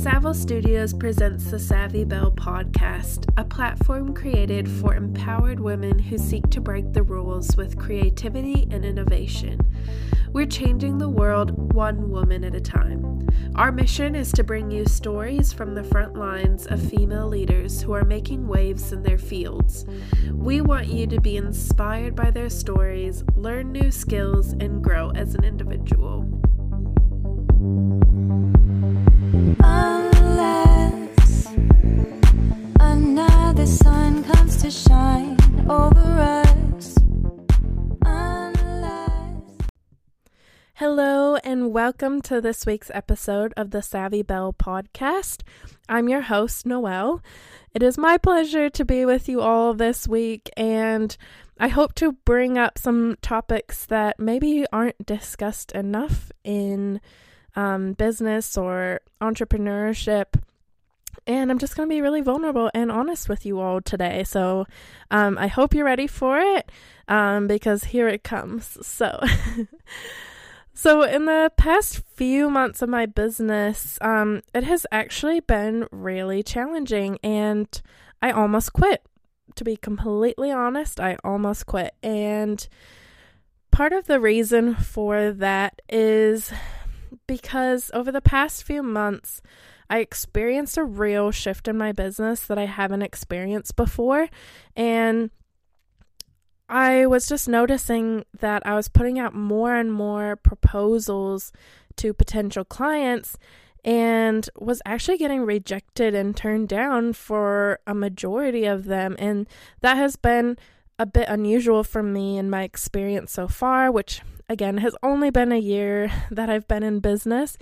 Savill Studios presents the Savvy Belle podcast, a platform created for empowered women who seek to break the rules with creativity and innovation. We're changing the world one woman at a time. Our mission is to bring you stories from the front lines of female leaders who are making waves in their fields. We want you to be inspired by their stories, learn new skills, and grow as an individual. Shine over us. Unless. Hello, and welcome to this week's episode of the Savvy Belle podcast. I'm your host, Noelle. It is my pleasure to be with you all this week, and I hope to bring up some topics that maybe aren't discussed enough in um, business or entrepreneurship. And I'm just going to be really vulnerable and honest with you all today. So um, I hope you're ready for it um, because here it comes. So. So, in the past few months of my business, um, it has actually been really challenging, and I almost quit. To be completely honest, I almost quit. And part of the reason for that is because over the past few months, I experienced a real shift in my business that I haven't experienced before. And I was just noticing that I was putting out more and more proposals to potential clients and was actually getting rejected and turned down for a majority of them. And that has been a bit unusual for me in my experience so far, which again has only been a year that I've been in business.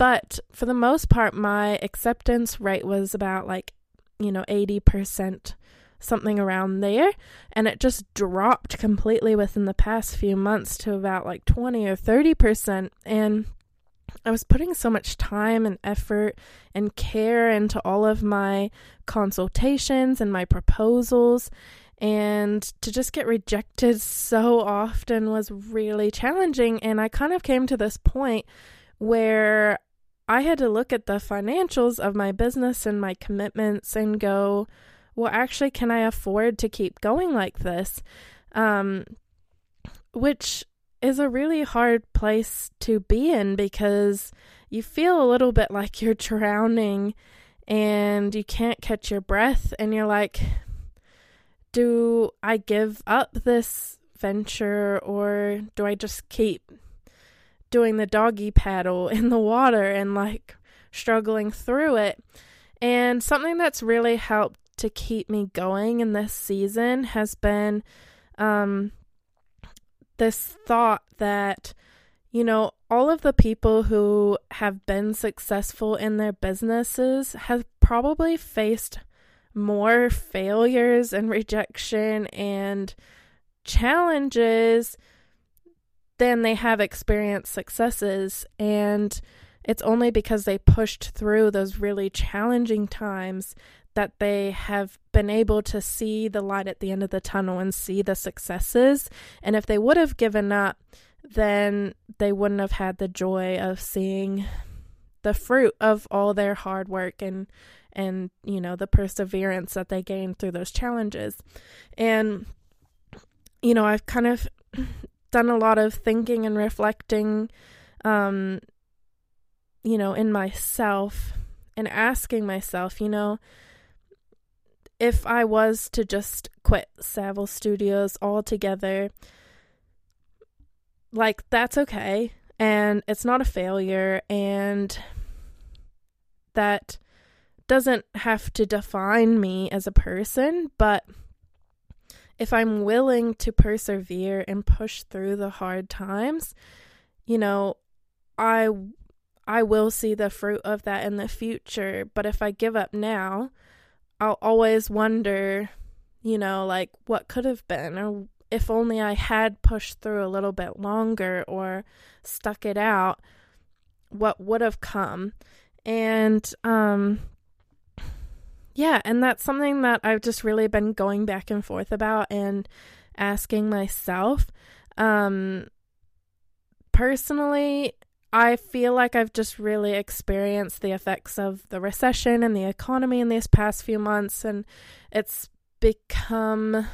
But for the most part, my acceptance rate was about like, you know, 80% something around there. And it just dropped completely within the past few months to about like 20 or 30% and I was putting so much time and effort and care into all of my consultations and my proposals. And to just get rejected so often was really challenging. And I kind of came to this point where I had to look at the financials of my business and my commitments and go well, actually, can I afford to keep going like this? Um, which is a really hard place to be in because you feel a little bit like you're drowning and you can't catch your breath, and you're like, do I give up this venture or do I just keep doing the doggy paddle in the water and like struggling through it? And something that's really helped to keep me going in this season has been um, this thought that, you know, all of the people who have been successful in their businesses have probably faced more failures and rejection and challenges than they have experienced successes. And it's only because they pushed through those really challenging times that they have been able to see the light at the end of the tunnel and see the successes. And if they would have given up, then they wouldn't have had the joy of seeing the fruit of all their hard work and and you know the perseverance that they gained through those challenges. And you know, I've kind of done a lot of thinking and reflecting um you know in myself and asking myself, you know, if I was to just quit Savill Studios altogether, like that's okay. And it's not a failure. And that doesn't have to define me as a person, but if I'm willing to persevere and push through the hard times, you know, I I will see the fruit of that in the future, but if I give up now, I'll always wonder, you know, like what could have been, or if only I had pushed through a little bit longer or stuck it out, what would have come. And, um, yeah, and that's something that I've just really been going back and forth about and asking myself. Um, personally, I feel like I've just really experienced the effects of the recession and the economy in these past few months, and it's become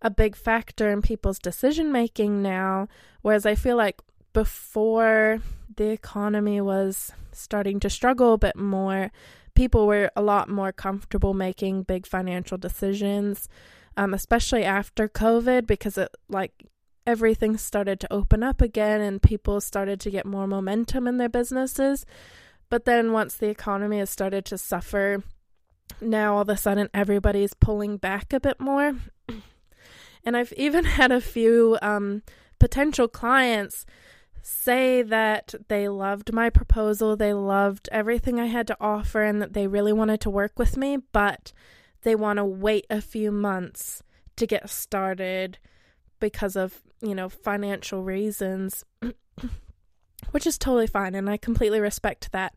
a big factor in people's decision making now. Whereas I feel like before the economy was starting to struggle a bit more, people were a lot more comfortable making big financial decisions, um, especially after COVID, because it like everything started to open up again and people started to get more momentum in their businesses. But then once the economy has started to suffer, now all of a sudden everybody's pulling back a bit more. and I've even had a few um, potential clients say that they loved my proposal, they loved everything I had to offer, and that they really wanted to work with me, but they want to wait a few months to get started because of, you know, financial reasons, which is totally fine. And I completely respect that.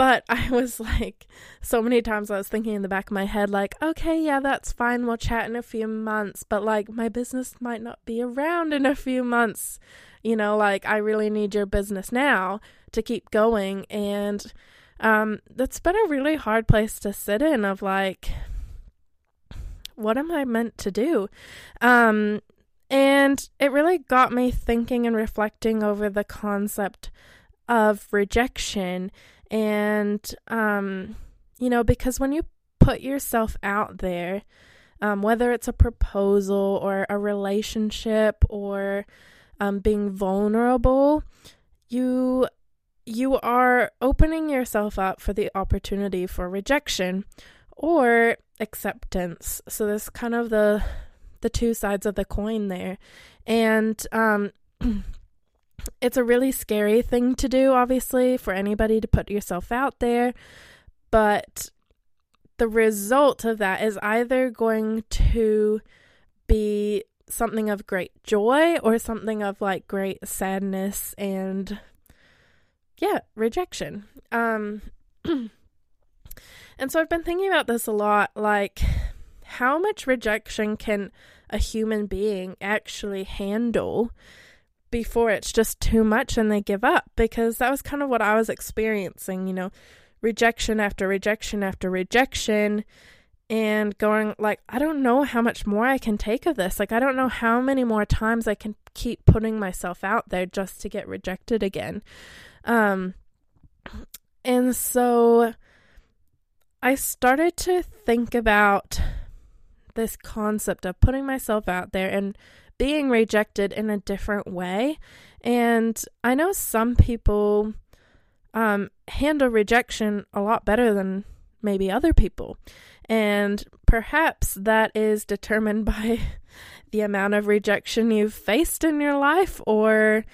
But I was like, so many times I was thinking in the back of my head, like, okay, yeah, that's fine. We'll chat in a few months. But like, my business might not be around in a few months. You know, like, I really need your business now to keep going. And um, that's been a really hard place to sit in of like, what am I meant to do? Um, and it really got me thinking and reflecting over the concept of rejection. And, um, you know, because when you put yourself out there, um, whether it's a proposal or a relationship or um, being vulnerable, you you are opening yourself up for the opportunity for rejection or acceptance. So there's kind of the the two sides of the coin there. And um it's a really scary thing to do obviously for anybody to put yourself out there, but the result of that is either going to be something of great joy or something of like great sadness and yeah, rejection. Um And so I've been thinking about this a lot like, how much rejection can a human being actually handle before it's just too much and they give up? Because that was kind of what I was experiencing, you know, rejection after rejection after rejection and going like I don't know how much more I can take of this. Like I don't know how many more times I can keep putting myself out there just to get rejected again. Um and so I started to think about this concept of putting myself out there and being rejected in a different way. And I know some people um, handle rejection a lot better than maybe other people. And perhaps that is determined by the amount of rejection you've faced in your life or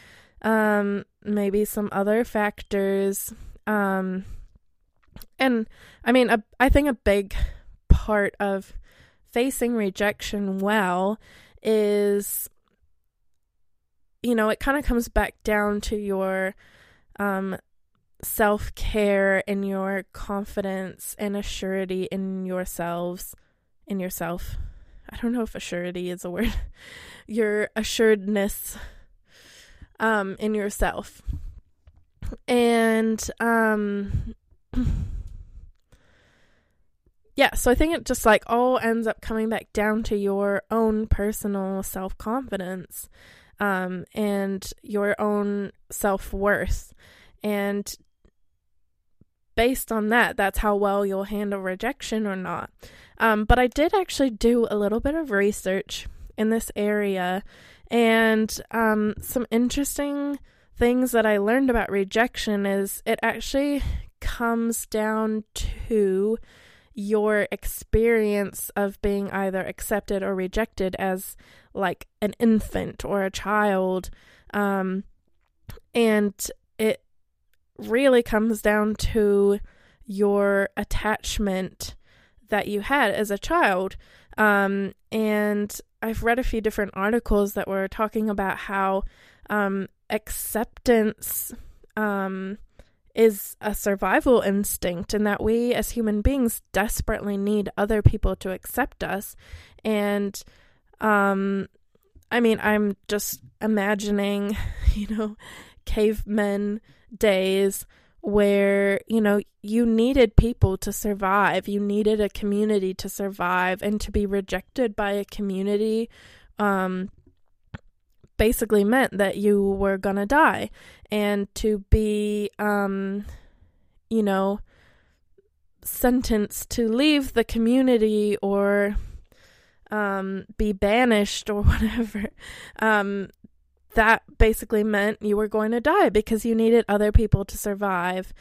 um, maybe some other factors. Um, and I mean, a, I think a big part of facing rejection well is, you know, it kind of comes back down to your um, self care and your confidence and assurity in yourselves, in yourself. I don't know if assurity is a word. your assuredness um, in yourself. And um, yeah, so I think it just like all ends up coming back down to your own personal self confidence um, and your own self worth. And based on that, that's how well you'll handle rejection or not. Um, but I did actually do a little bit of research in this area and um, some interesting things that I learned about rejection is it actually comes down to your experience of being either accepted or rejected as like an infant or a child. Um, and it really comes down to your attachment that you had as a child. Um, and I've read a few different articles that were talking about how um, acceptance um, is a survival instinct, and that we as human beings desperately need other people to accept us. And um, I mean, I'm just imagining, you know, cavemen days where, you know, you needed people to survive. You needed a community to survive and to be rejected by a community um basically meant that you were going to die and to be um you know sentenced to leave the community or um, be banished or whatever, um, that basically meant you were going to die because you needed other people to survive.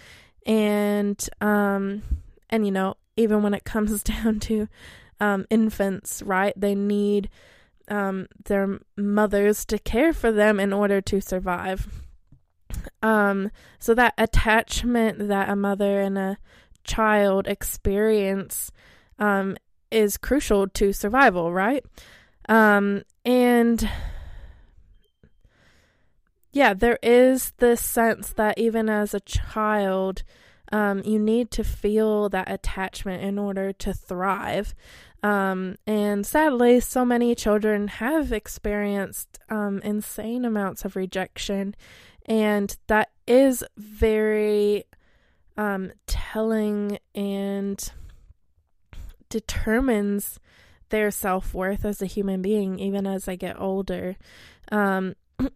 And, um, and you know, even when it comes down to um, infants, right, they need um, their mothers to care for them in order to survive. Um, so that attachment that a mother and a child experience um, is crucial to survival, right? Um, and yeah, there is this sense that even as a child, um, you need to feel that attachment in order to thrive. Um, and sadly, so many children have experienced um, insane amounts of rejection, and that is very um, telling and determines their self worth as a human being, even as I get older. Um,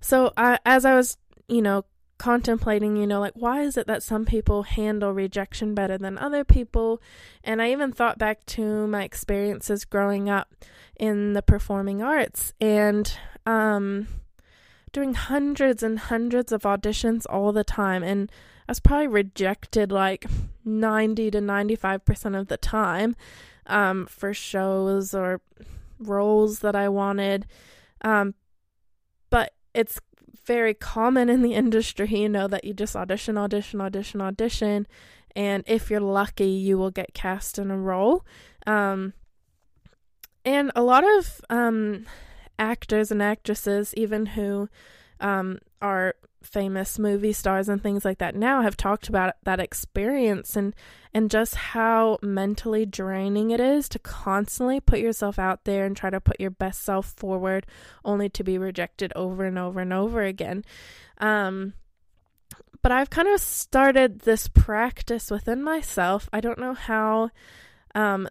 so, I, as I was, you know, contemplating, you know, like, why is it that some people handle rejection better than other people? And I even thought back to my experiences growing up in the performing arts and um, doing hundreds and hundreds of auditions all the time. And I was probably rejected like 90 to 95% of the time um, for shows or roles that I wanted. Um, but it's very common in the industry, you know, that you just audition, audition, audition, audition. And if you're lucky, you will get cast in a role. Um, and a lot of um, actors and actresses, even who um, are famous movie stars and things like that now have talked about that experience and and just how mentally draining it is to constantly put yourself out there and try to put your best self forward only to be rejected over and over and over again um but I've kind of started this practice within myself. I don't know how um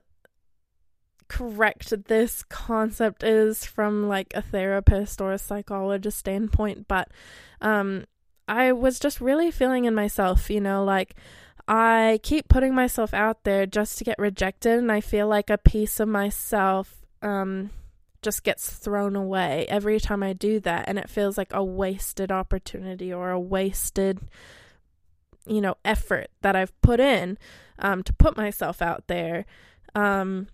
correct this concept is from like a therapist or a psychologist standpoint, but um, I was just really feeling in myself, you know, like I keep putting myself out there just to get rejected, and I feel like a piece of myself um, just gets thrown away every time I do that, and it feels like a wasted opportunity or a wasted, you know, effort that I've put in um, to put myself out there. Um,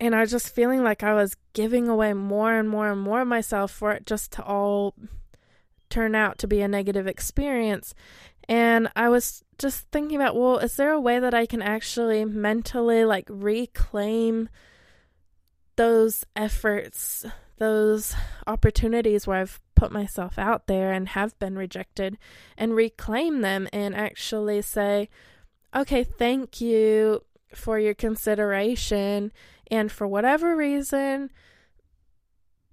and I was just feeling like I was giving away more and more and more of myself for it just to all turn out to be a negative experience. And I was just thinking about, well, is there a way that I can actually mentally like reclaim those efforts, those opportunities where I've put myself out there and have been rejected and reclaim them and actually say, okay, thank you for your consideration. And for whatever reason,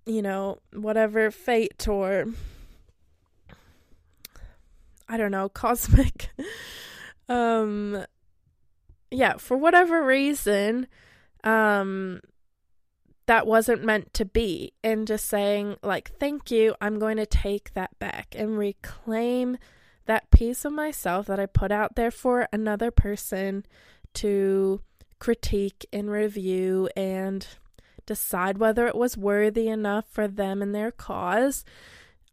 you know, whatever fate or I don't know, cosmic. um, yeah, for whatever reason, um, that wasn't meant to be. And just saying, like, thank you, I'm going to take that back and reclaim that piece of myself that I put out there for another person to critique and review and decide whether it was worthy enough for them and their cause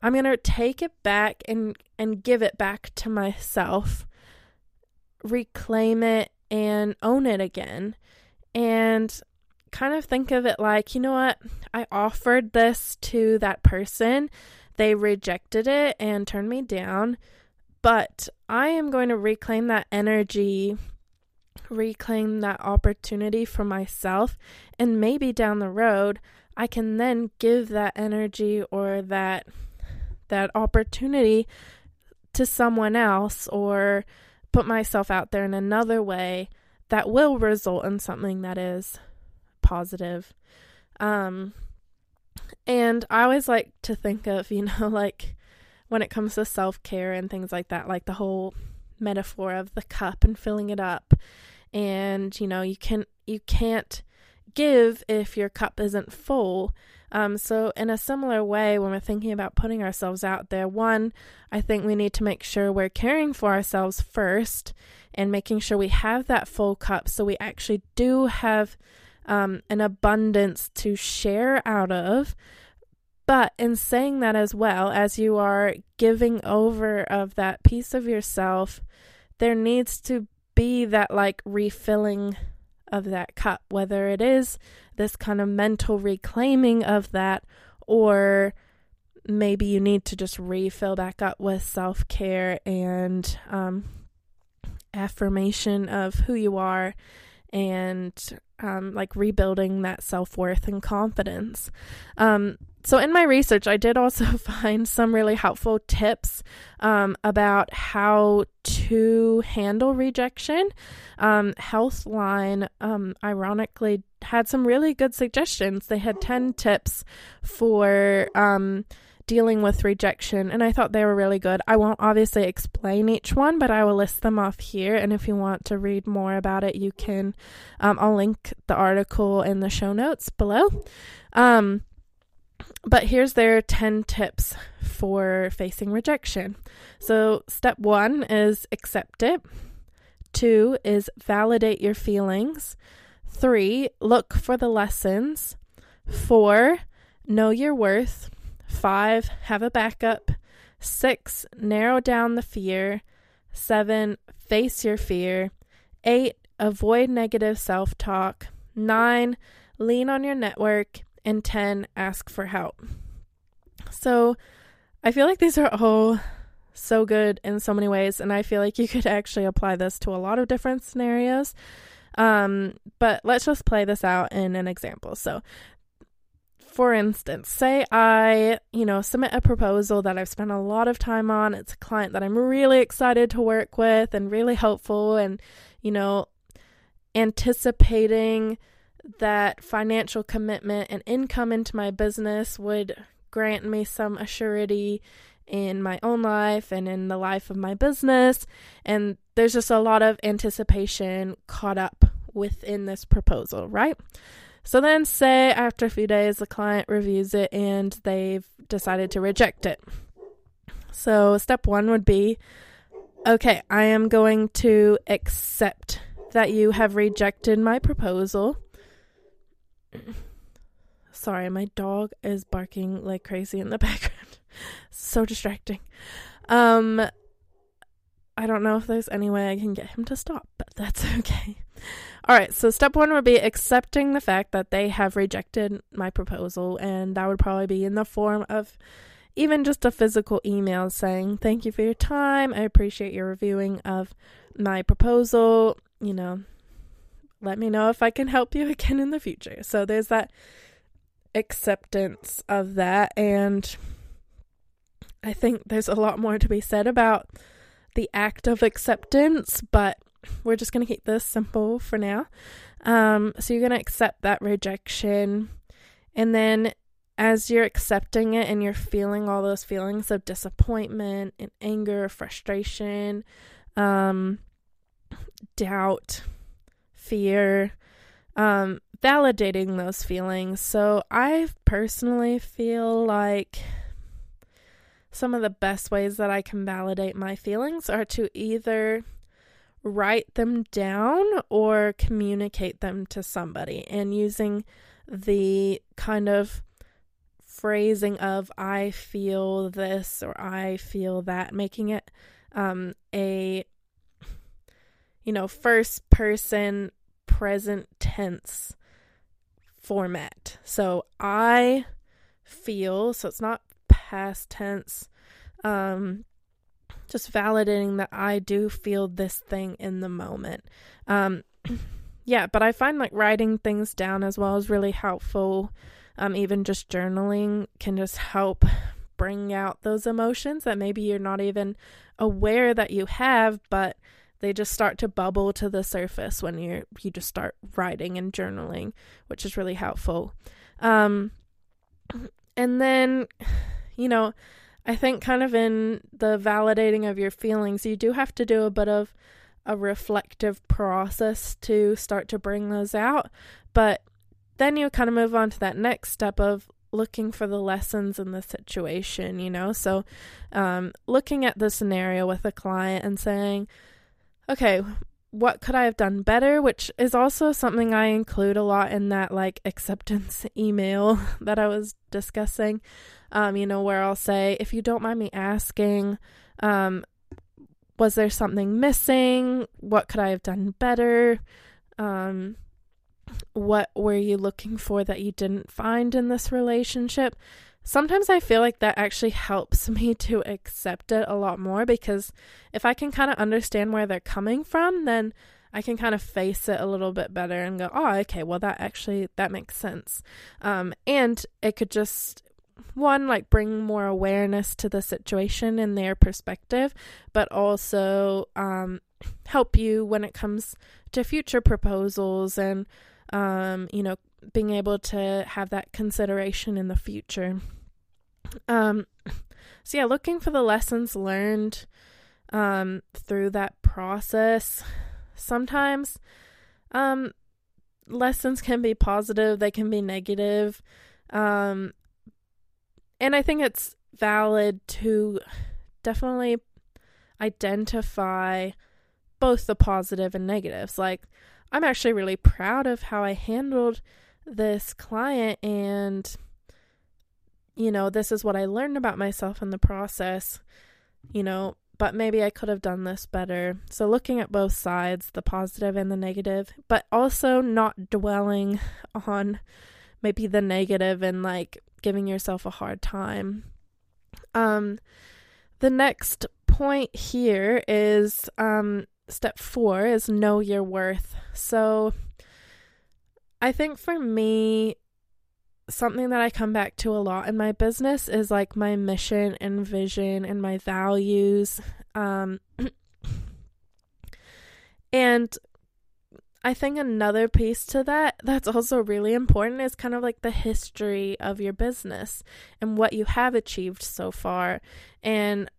I'm going to take it back and and give it back to myself. Reclaim it and own it again. And kind of think of it like, you know what? I offered this to that person. They rejected it and turned me down. But I am going to reclaim that energy, reclaim that opportunity for myself. And maybe down the road, I can then give that energy or that that opportunity to someone else or put myself out there in another way that will result in something that is positive. Um, and I always like to think of, you know, like when it comes to self care and things like that, like the whole metaphor of the cup and filling it up. And, you know, you can you can't give if your cup isn't full. Um, so, in a similar way, when we're thinking about putting ourselves out there, one, I think we need to make sure we're caring for ourselves first and making sure we have that full cup so we actually do have um, an abundance to share out of. But in saying that as well, as you are giving over of that piece of yourself, there needs to be that like refilling of that cup, whether it is this kind of mental reclaiming of that, or maybe you need to just refill back up with self care and um, affirmation of who you are and um, like rebuilding that self worth and confidence. Um, so, in my research, I did also find some really helpful tips um, about how to handle rejection. Um, Healthline, um, ironically, had some really good suggestions. They had 10 tips for um, dealing with rejection, and I thought they were really good. I won't obviously explain each one, but I will list them off here. And if you want to read more about it, you can, um, I'll link the article in the show notes below. Um, but here's their 10 tips for facing rejection. So, step one is accept it. Two is validate your feelings. Three, look for the lessons. Four, know your worth. Five, have a backup. Six, narrow down the fear. Seven, face your fear. Eight, avoid negative self talk. Nine, lean on your network and 10 ask for help. So I feel like these are all so good in so many ways and I feel like you could actually apply this to a lot of different scenarios. Um, but let's just play this out in an example. So for instance, say I, you know, submit a proposal that I've spent a lot of time on. It's a client that I'm really excited to work with and really hopeful and, you know, anticipating that financial commitment and income into my business would grant me some assurity in my own life and in the life of my business. And there's just a lot of anticipation caught up within this proposal, right? So then, say after a few days, the client reviews it and they've decided to reject it. So, step one would be okay, I am going to accept that you have rejected my proposal. Sorry, my dog is barking like crazy in the background. so distracting. Um I don't know if there's any way I can get him to stop, but that's okay. All right, so step 1 would be accepting the fact that they have rejected my proposal and that would probably be in the form of even just a physical email saying, "Thank you for your time. I appreciate your reviewing of my proposal. You know, let me know if I can help you again in the future. So there's that acceptance of that. And I think there's a lot more to be said about the act of acceptance, but we're just going to keep this simple for now. Um, so you're going to accept that rejection. And then as you're accepting it and you're feeling all those feelings of disappointment and anger, frustration, um, doubt, fear, um, validating those feelings. So I personally feel like some of the best ways that I can validate my feelings are to either write them down or communicate them to somebody and using the kind of phrasing of I feel this or I feel that, making it um, a you know, first person present tense format. So I feel, so it's not past tense, um, just validating that I do feel this thing in the moment. Um, yeah, but I find like writing things down as well is really helpful. Um, even just journaling can just help bring out those emotions that maybe you're not even aware that you have, but they just start to bubble to the surface when you you just start writing and journaling, which is really helpful. Um, and then, you know, I think kind of in the validating of your feelings, you do have to do a bit of a reflective process to start to bring those out. But then you kind of move on to that next step of looking for the lessons in the situation, you know? So, um, looking at the scenario with a client and saying, okay, what could I have done better? Which is also something I include a lot in that like acceptance email that I was discussing. Um, you know, where I'll say, if you don't mind me asking, um, was there something missing? What could I have done better? Um, what were you looking for that you didn't find in this relationship? Sometimes I feel like that actually helps me to accept it a lot more because if I can kind of understand where they're coming from, then I can kind of face it a little bit better and go, oh, okay, well, that actually that makes sense. Um, and it could just one like bring more awareness to the situation and their perspective, but also um, help you when it comes to future proposals and um, you know, being able to have that consideration in the future. Um, so yeah, looking for the lessons learned um, through that process. Sometimes um, lessons can be positive, they can be negative. Um, and I think it's valid to definitely identify both the positive and negatives. Like, I'm actually really proud of how I handled this client and you know, this is what I learned about myself in the process, you know, but maybe I could have done this better. So looking at both sides, the positive and the negative, but also not dwelling on maybe the negative and like giving yourself a hard time. Um the next point here is um step four is know your worth. So I think for me, something that I come back to a lot in my business is like my mission and vision and my values. Um, and I think another piece to that that's also really important is kind of like the history of your business and what you have achieved so far. And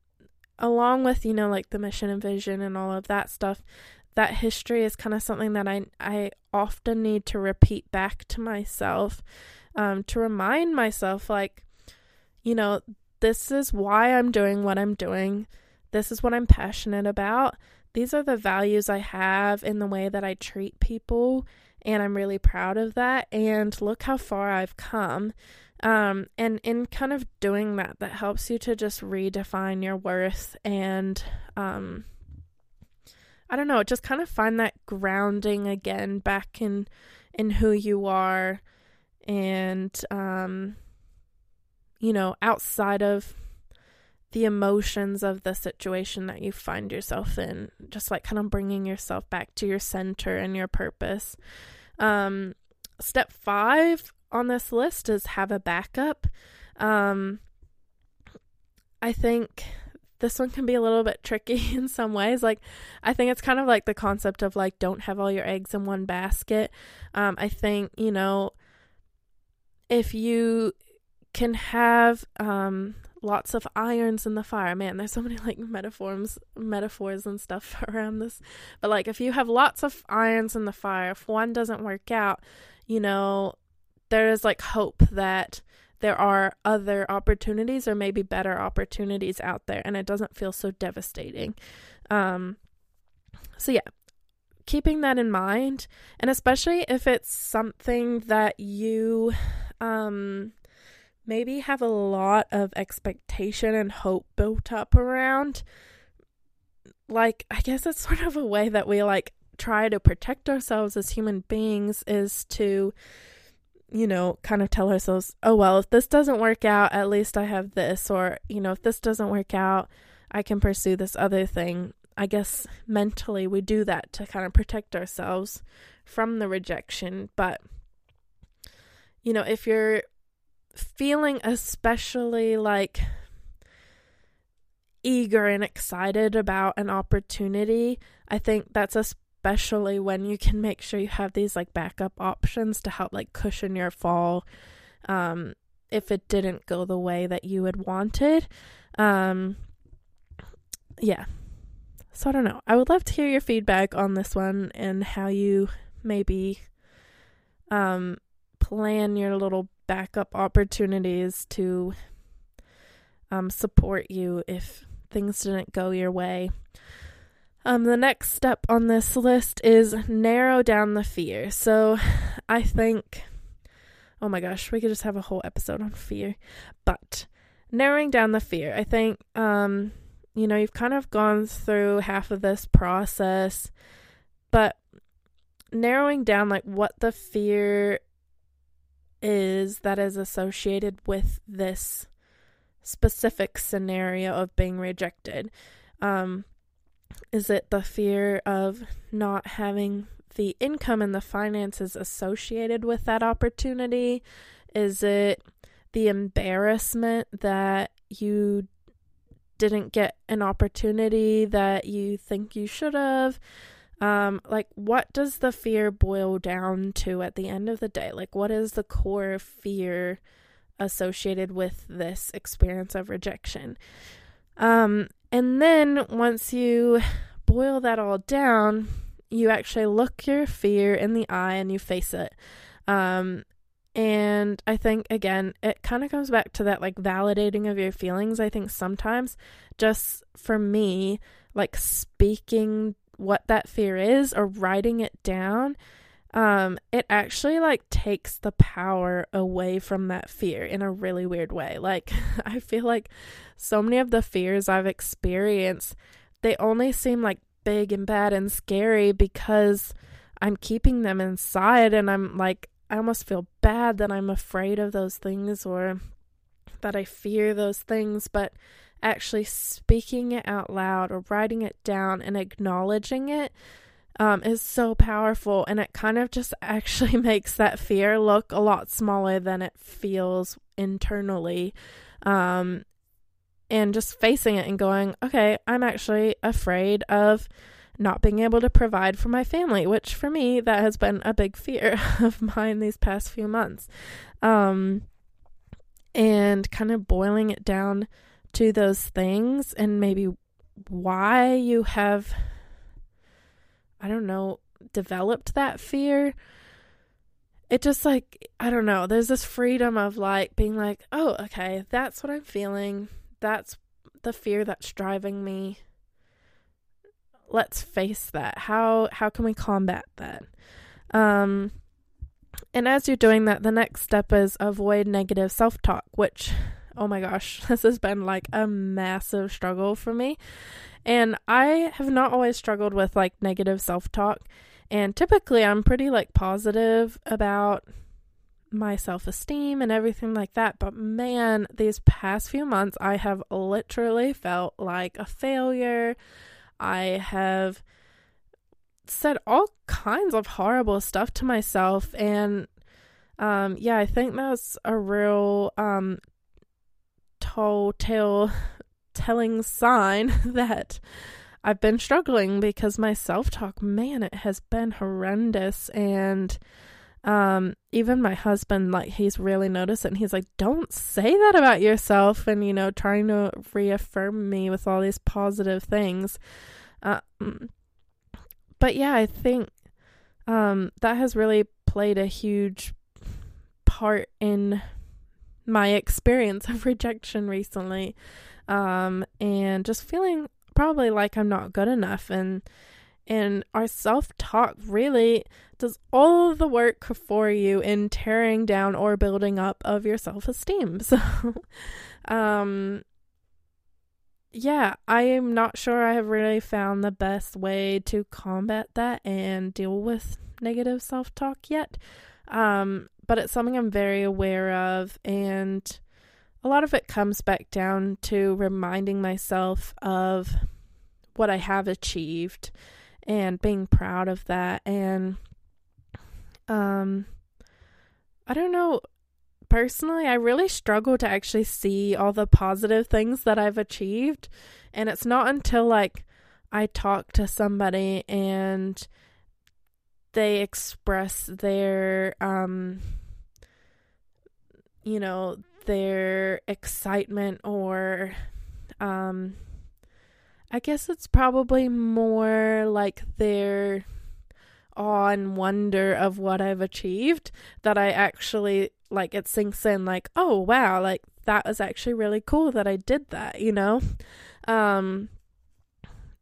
along with you know like the mission and vision and all of that stuff that history is kind of something that I I often need to repeat back to myself um, to remind myself like you know this is why I'm doing what I'm doing. This is what I'm passionate about. These are the values I have in the way that I treat people and I'm really proud of that and look how far I've come. Um, and in kind of doing that, that helps you to just redefine your worth and, um, I don't know, just kind of find that grounding again back in in who you are and um you know, outside of the emotions of the situation that you find yourself in, just like kind of bringing yourself back to your center and your purpose. Um step 5 on this list is have a backup. Um, I think this one can be a little bit tricky in some ways. Like, I think it's kind of like the concept of like, don't have all your eggs in one basket. Um, I think, you know, if you can have um, lots of irons in the fire, man, there's so many like metaphors, metaphors and stuff around this. But like, if you have lots of irons in the fire, if one doesn't work out, you know, there is like hope that there are other opportunities or maybe better opportunities out there and it doesn't feel so devastating. Um, so, yeah, keeping that in mind, and especially if it's something that you um, maybe have a lot of expectation and hope built up around. Like, I guess it's sort of a way that we like try to protect ourselves as human beings is to you know, kind of tell ourselves, oh, well, if this doesn't work out, at least I have this. Or, you know, if this doesn't work out, I can pursue this other thing. I guess mentally we do that to kind of protect ourselves from the rejection. But, you know, if you're feeling especially like eager and excited about an opportunity, I think that's a especially when you can make sure you have these like backup options to help like cushion your fall um, if it didn't go the way that you had wanted. Um, yeah. So I don't know. I would love to hear your feedback on this one and how you maybe um, plan your little backup opportunities to um, support you if things didn't go your way. Um, the next step on this list is narrow down the fear. So I think, oh my gosh, we could just have a whole episode on fear. But narrowing down the fear, I think, um, you know, you've kind of gone through half of this process, but narrowing down like what the fear is that is associated with this specific scenario of being rejected. Um, is it the fear of not having the income and the finances associated with that opportunity? Is it the embarrassment that you didn't get an opportunity that you think you should have? Um, like, what does the fear boil down to at the end of the day? Like, what is the core fear associated with this experience of rejection? Um, and then once you boil that all down, you actually look your fear in the eye and you face it. Um, and I think, again, it kind of comes back to that like validating of your feelings. I think sometimes, just for me, like speaking what that fear is or writing it down um it actually like takes the power away from that fear in a really weird way. Like i feel like so many of the fears i've experienced they only seem like big and bad and scary because i'm keeping them inside and i'm like i almost feel bad that i'm afraid of those things or that i fear those things. But actually speaking it out loud or writing it down and acknowledging it um, is so powerful. And it kind of just actually makes that fear look a lot smaller than it feels internally. Um, and just facing it and going, okay, I'm actually afraid of not being able to provide for my family, which for me, that has been a big fear of mine these past few months. Um, and kind of boiling it down to those things and maybe why you have, I don't know, developed that fear. It just like, I don't know, there's this freedom of like being like, oh, okay, that's what I'm feeling. That's the fear that's driving me. Let's face that. How how can we combat that? Um and as you're doing that, the next step is avoid negative self-talk, which oh my gosh, this has been like a massive struggle for me. And I have not always struggled with like negative self talk. And typically I'm pretty like positive about my self esteem and everything like that. But man, these past few months, I have literally felt like a failure. I have said all kinds of horrible stuff to myself. And um, yeah, I think that's a real um, tell telling sign that I've been struggling because my self talk, man, it has been horrendous. And um, even my husband, like, he's really noticed it. And he's like, don't say that about yourself. And, you know, trying to reaffirm me with all these positive things. Um, but yeah, I think um, that has really played a huge part in my experience of rejection recently um, and just feeling probably like I'm not good enough and and our self-talk really does all the work for you in tearing down or building up of your self-esteem. So um yeah, I am not sure I have really found the best way to combat that and deal with negative self-talk yet. Um but it's something I'm very aware of. And a lot of it comes back down to reminding myself of what I have achieved and being proud of that. And, um, I don't know. Personally, I really struggle to actually see all the positive things that I've achieved. And it's not until like I talk to somebody and they express their um you know, their excitement or um I guess it's probably more like their awe and wonder of what I've achieved that I actually like it sinks in like, oh wow, like that was actually really cool that I did that, you know? Um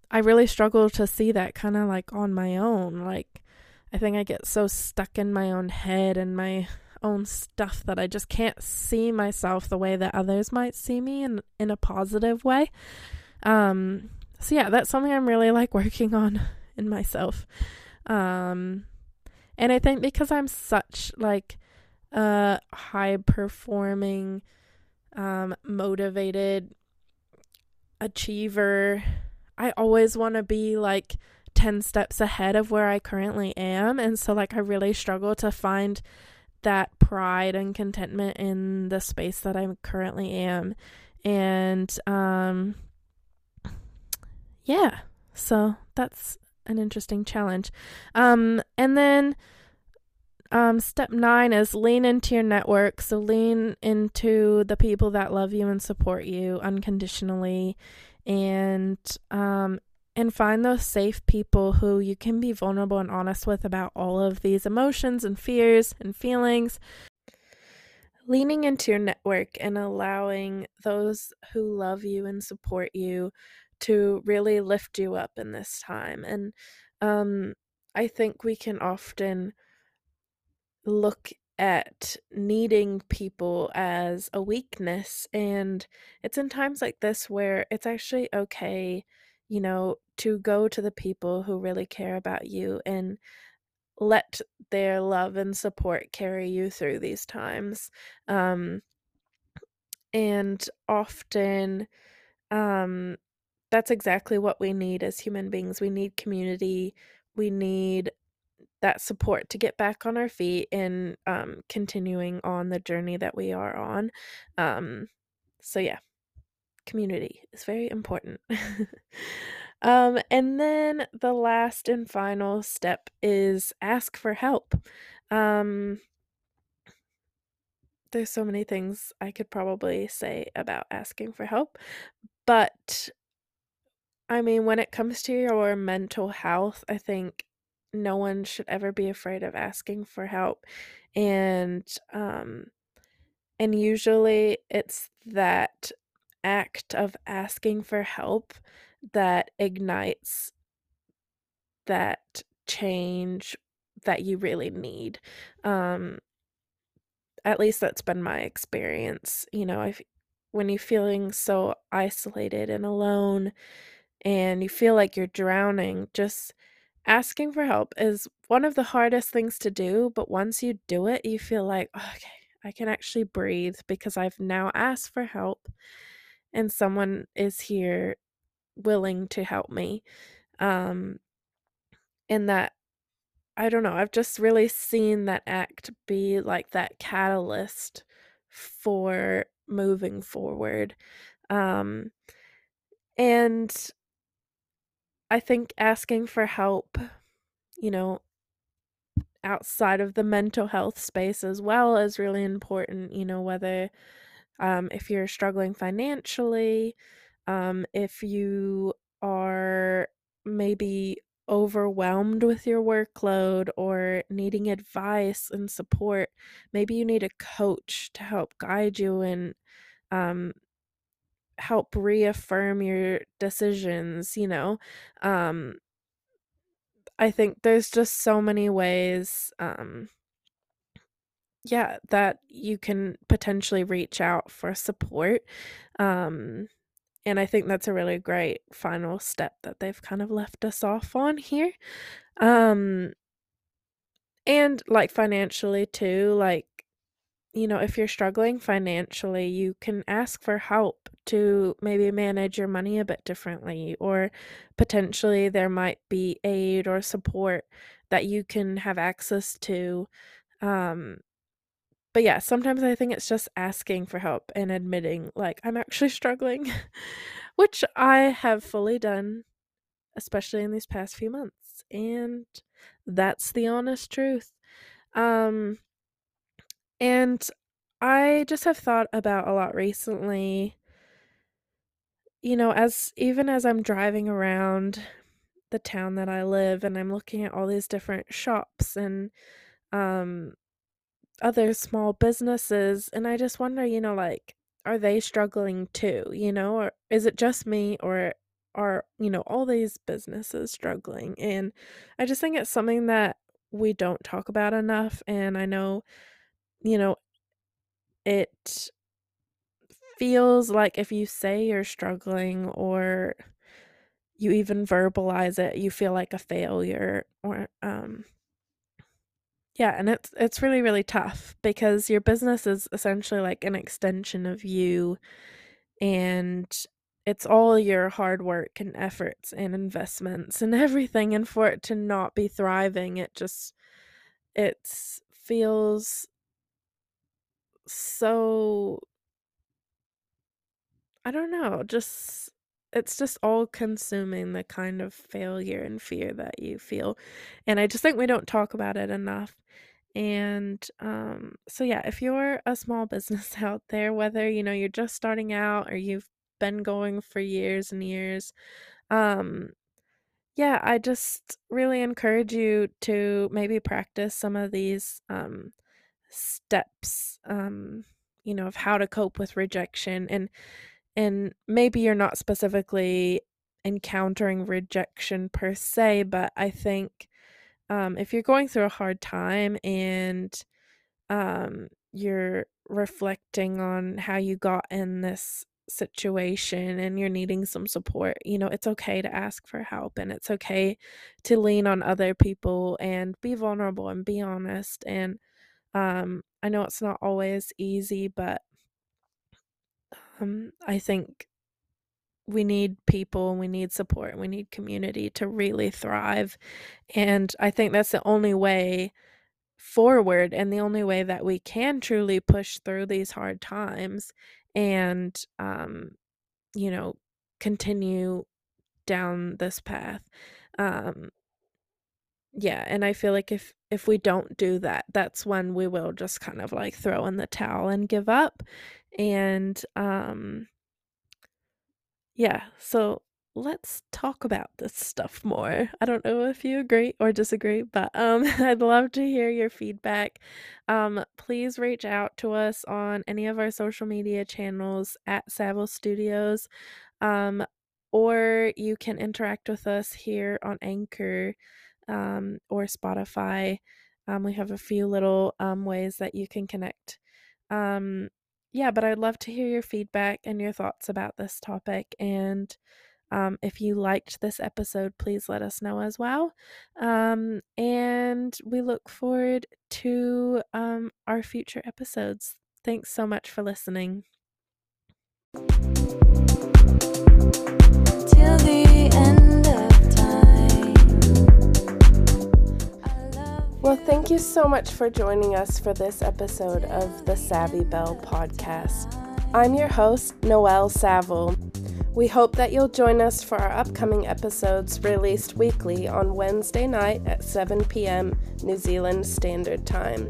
I really struggle to see that kind of like on my own. Like I think I get so stuck in my own head and my own stuff that I just can't see myself the way that others might see me in in a positive way. Um so yeah, that's something I'm really like working on in myself. Um and I think because I'm such like a high performing um motivated achiever, I always want to be like 10 steps ahead of where I currently am and so like I really struggle to find that pride and contentment in the space that I currently am. And um yeah, so that's an interesting challenge. Um and then um step 9 is lean into your network. So lean into the people that love you and support you unconditionally and um and find those safe people who you can be vulnerable and honest with about all of these emotions and fears and feelings. Leaning into your network and allowing those who love you and support you to really lift you up in this time. And um, I think we can often look at needing people as a weakness. And it's in times like this where it's actually okay you know, to go to the people who really care about you and let their love and support carry you through these times. Um, and often, um, that's exactly what we need as human beings. We need community. We need that support to get back on our feet and um, continuing on the journey that we are on. Um, so, yeah community is very important. um, and then the last and final step is ask for help. Um, there's so many things I could probably say about asking for help, but I mean, when it comes to your mental health, I think no one should ever be afraid of asking for help. And um and usually it's that act of asking for help that ignites that change that you really need. Um, at least that's been my experience. You know, if when you're feeling so isolated and alone and you feel like you're drowning, just asking for help is one of the hardest things to do. But once you do it, you feel like, okay, I can actually breathe because I've now asked for help and someone is here willing to help me. Um, and that, I don't know, I've just really seen that act be like that catalyst for moving forward. Um, and I think asking for help, you know, outside of the mental health space as well is really important, you know, whether um, if you're struggling financially, um, if you are maybe overwhelmed with your workload or needing advice and support, maybe you need a coach to help guide you and um, help reaffirm your decisions, you know. Um, I think there's just so many ways um, yeah, that you can potentially reach out for support. Um, and I think that's a really great final step that they've kind of left us off on here. Um, and like financially too, like, you know, if you're struggling financially, you can ask for help to maybe manage your money a bit differently, or potentially there might be aid or support that you can have access to. Um, but yeah, sometimes I think it's just asking for help and admitting, like, I'm actually struggling, which I have fully done, especially in these past few months. And that's the honest truth. Um, and I just have thought about a lot recently, you know, as even as I'm driving around the town that I live and I'm looking at all these different shops and um other small businesses and I just wonder, you know, like are they struggling too, you know, or is it just me or are, you know, all these businesses struggling? And I just think it's something that we don't talk about enough and I know, you know, it feels like if you say you're struggling or you even verbalize it, you feel like a failure or um yeah, and it's it's really really tough because your business is essentially like an extension of you and it's all your hard work and efforts and investments and everything and for it to not be thriving, it just it feels so I don't know, just it's just all consuming the kind of failure and fear that you feel. And I just think we don't talk about it enough. And um so yeah, if you're a small business out there, whether you know you're just starting out or you've been going for years and years, um yeah, I just really encourage you to maybe practice some of these um steps um you know of how to cope with rejection and and maybe you're not specifically encountering rejection per se, but I think um, if you're going through a hard time and um, you're reflecting on how you got in this situation and you're needing some support, you know, it's okay to ask for help and it's okay to lean on other people and be vulnerable and be honest. And um, I know it's not always easy, but um, I think we need people and we need support and we need community to really thrive. And I think that's the only way forward and the only way that we can truly push through these hard times and, um, you know, continue down this path. Um, yeah, and I feel like if if we don't do that, that's when we will just kind of like throw in the towel and give up. And um yeah, so let's talk about this stuff more. I don't know if you agree or disagree, but um I'd love to hear your feedback. Um please reach out to us on any of our social media channels at Savill Studios. Um or you can interact with us here on Anchor um, or Spotify. Um, we have a few little um, ways that you can connect. Um, yeah, but I'd love to hear your feedback and your thoughts about this topic. And um, if you liked this episode, please let us know as well. Um, and we look forward to um, our future episodes. Thanks so much for listening. Well, thank you so much for joining us for this episode of the Savvy Belle podcast. I'm your host, Noelle Savill. We hope that you'll join us for our upcoming episodes released weekly on Wednesday night at 7 p.m. New Zealand Standard Time.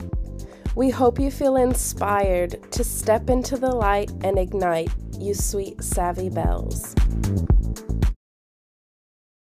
We hope you feel inspired to step into the light and ignite, you sweet savvy belles.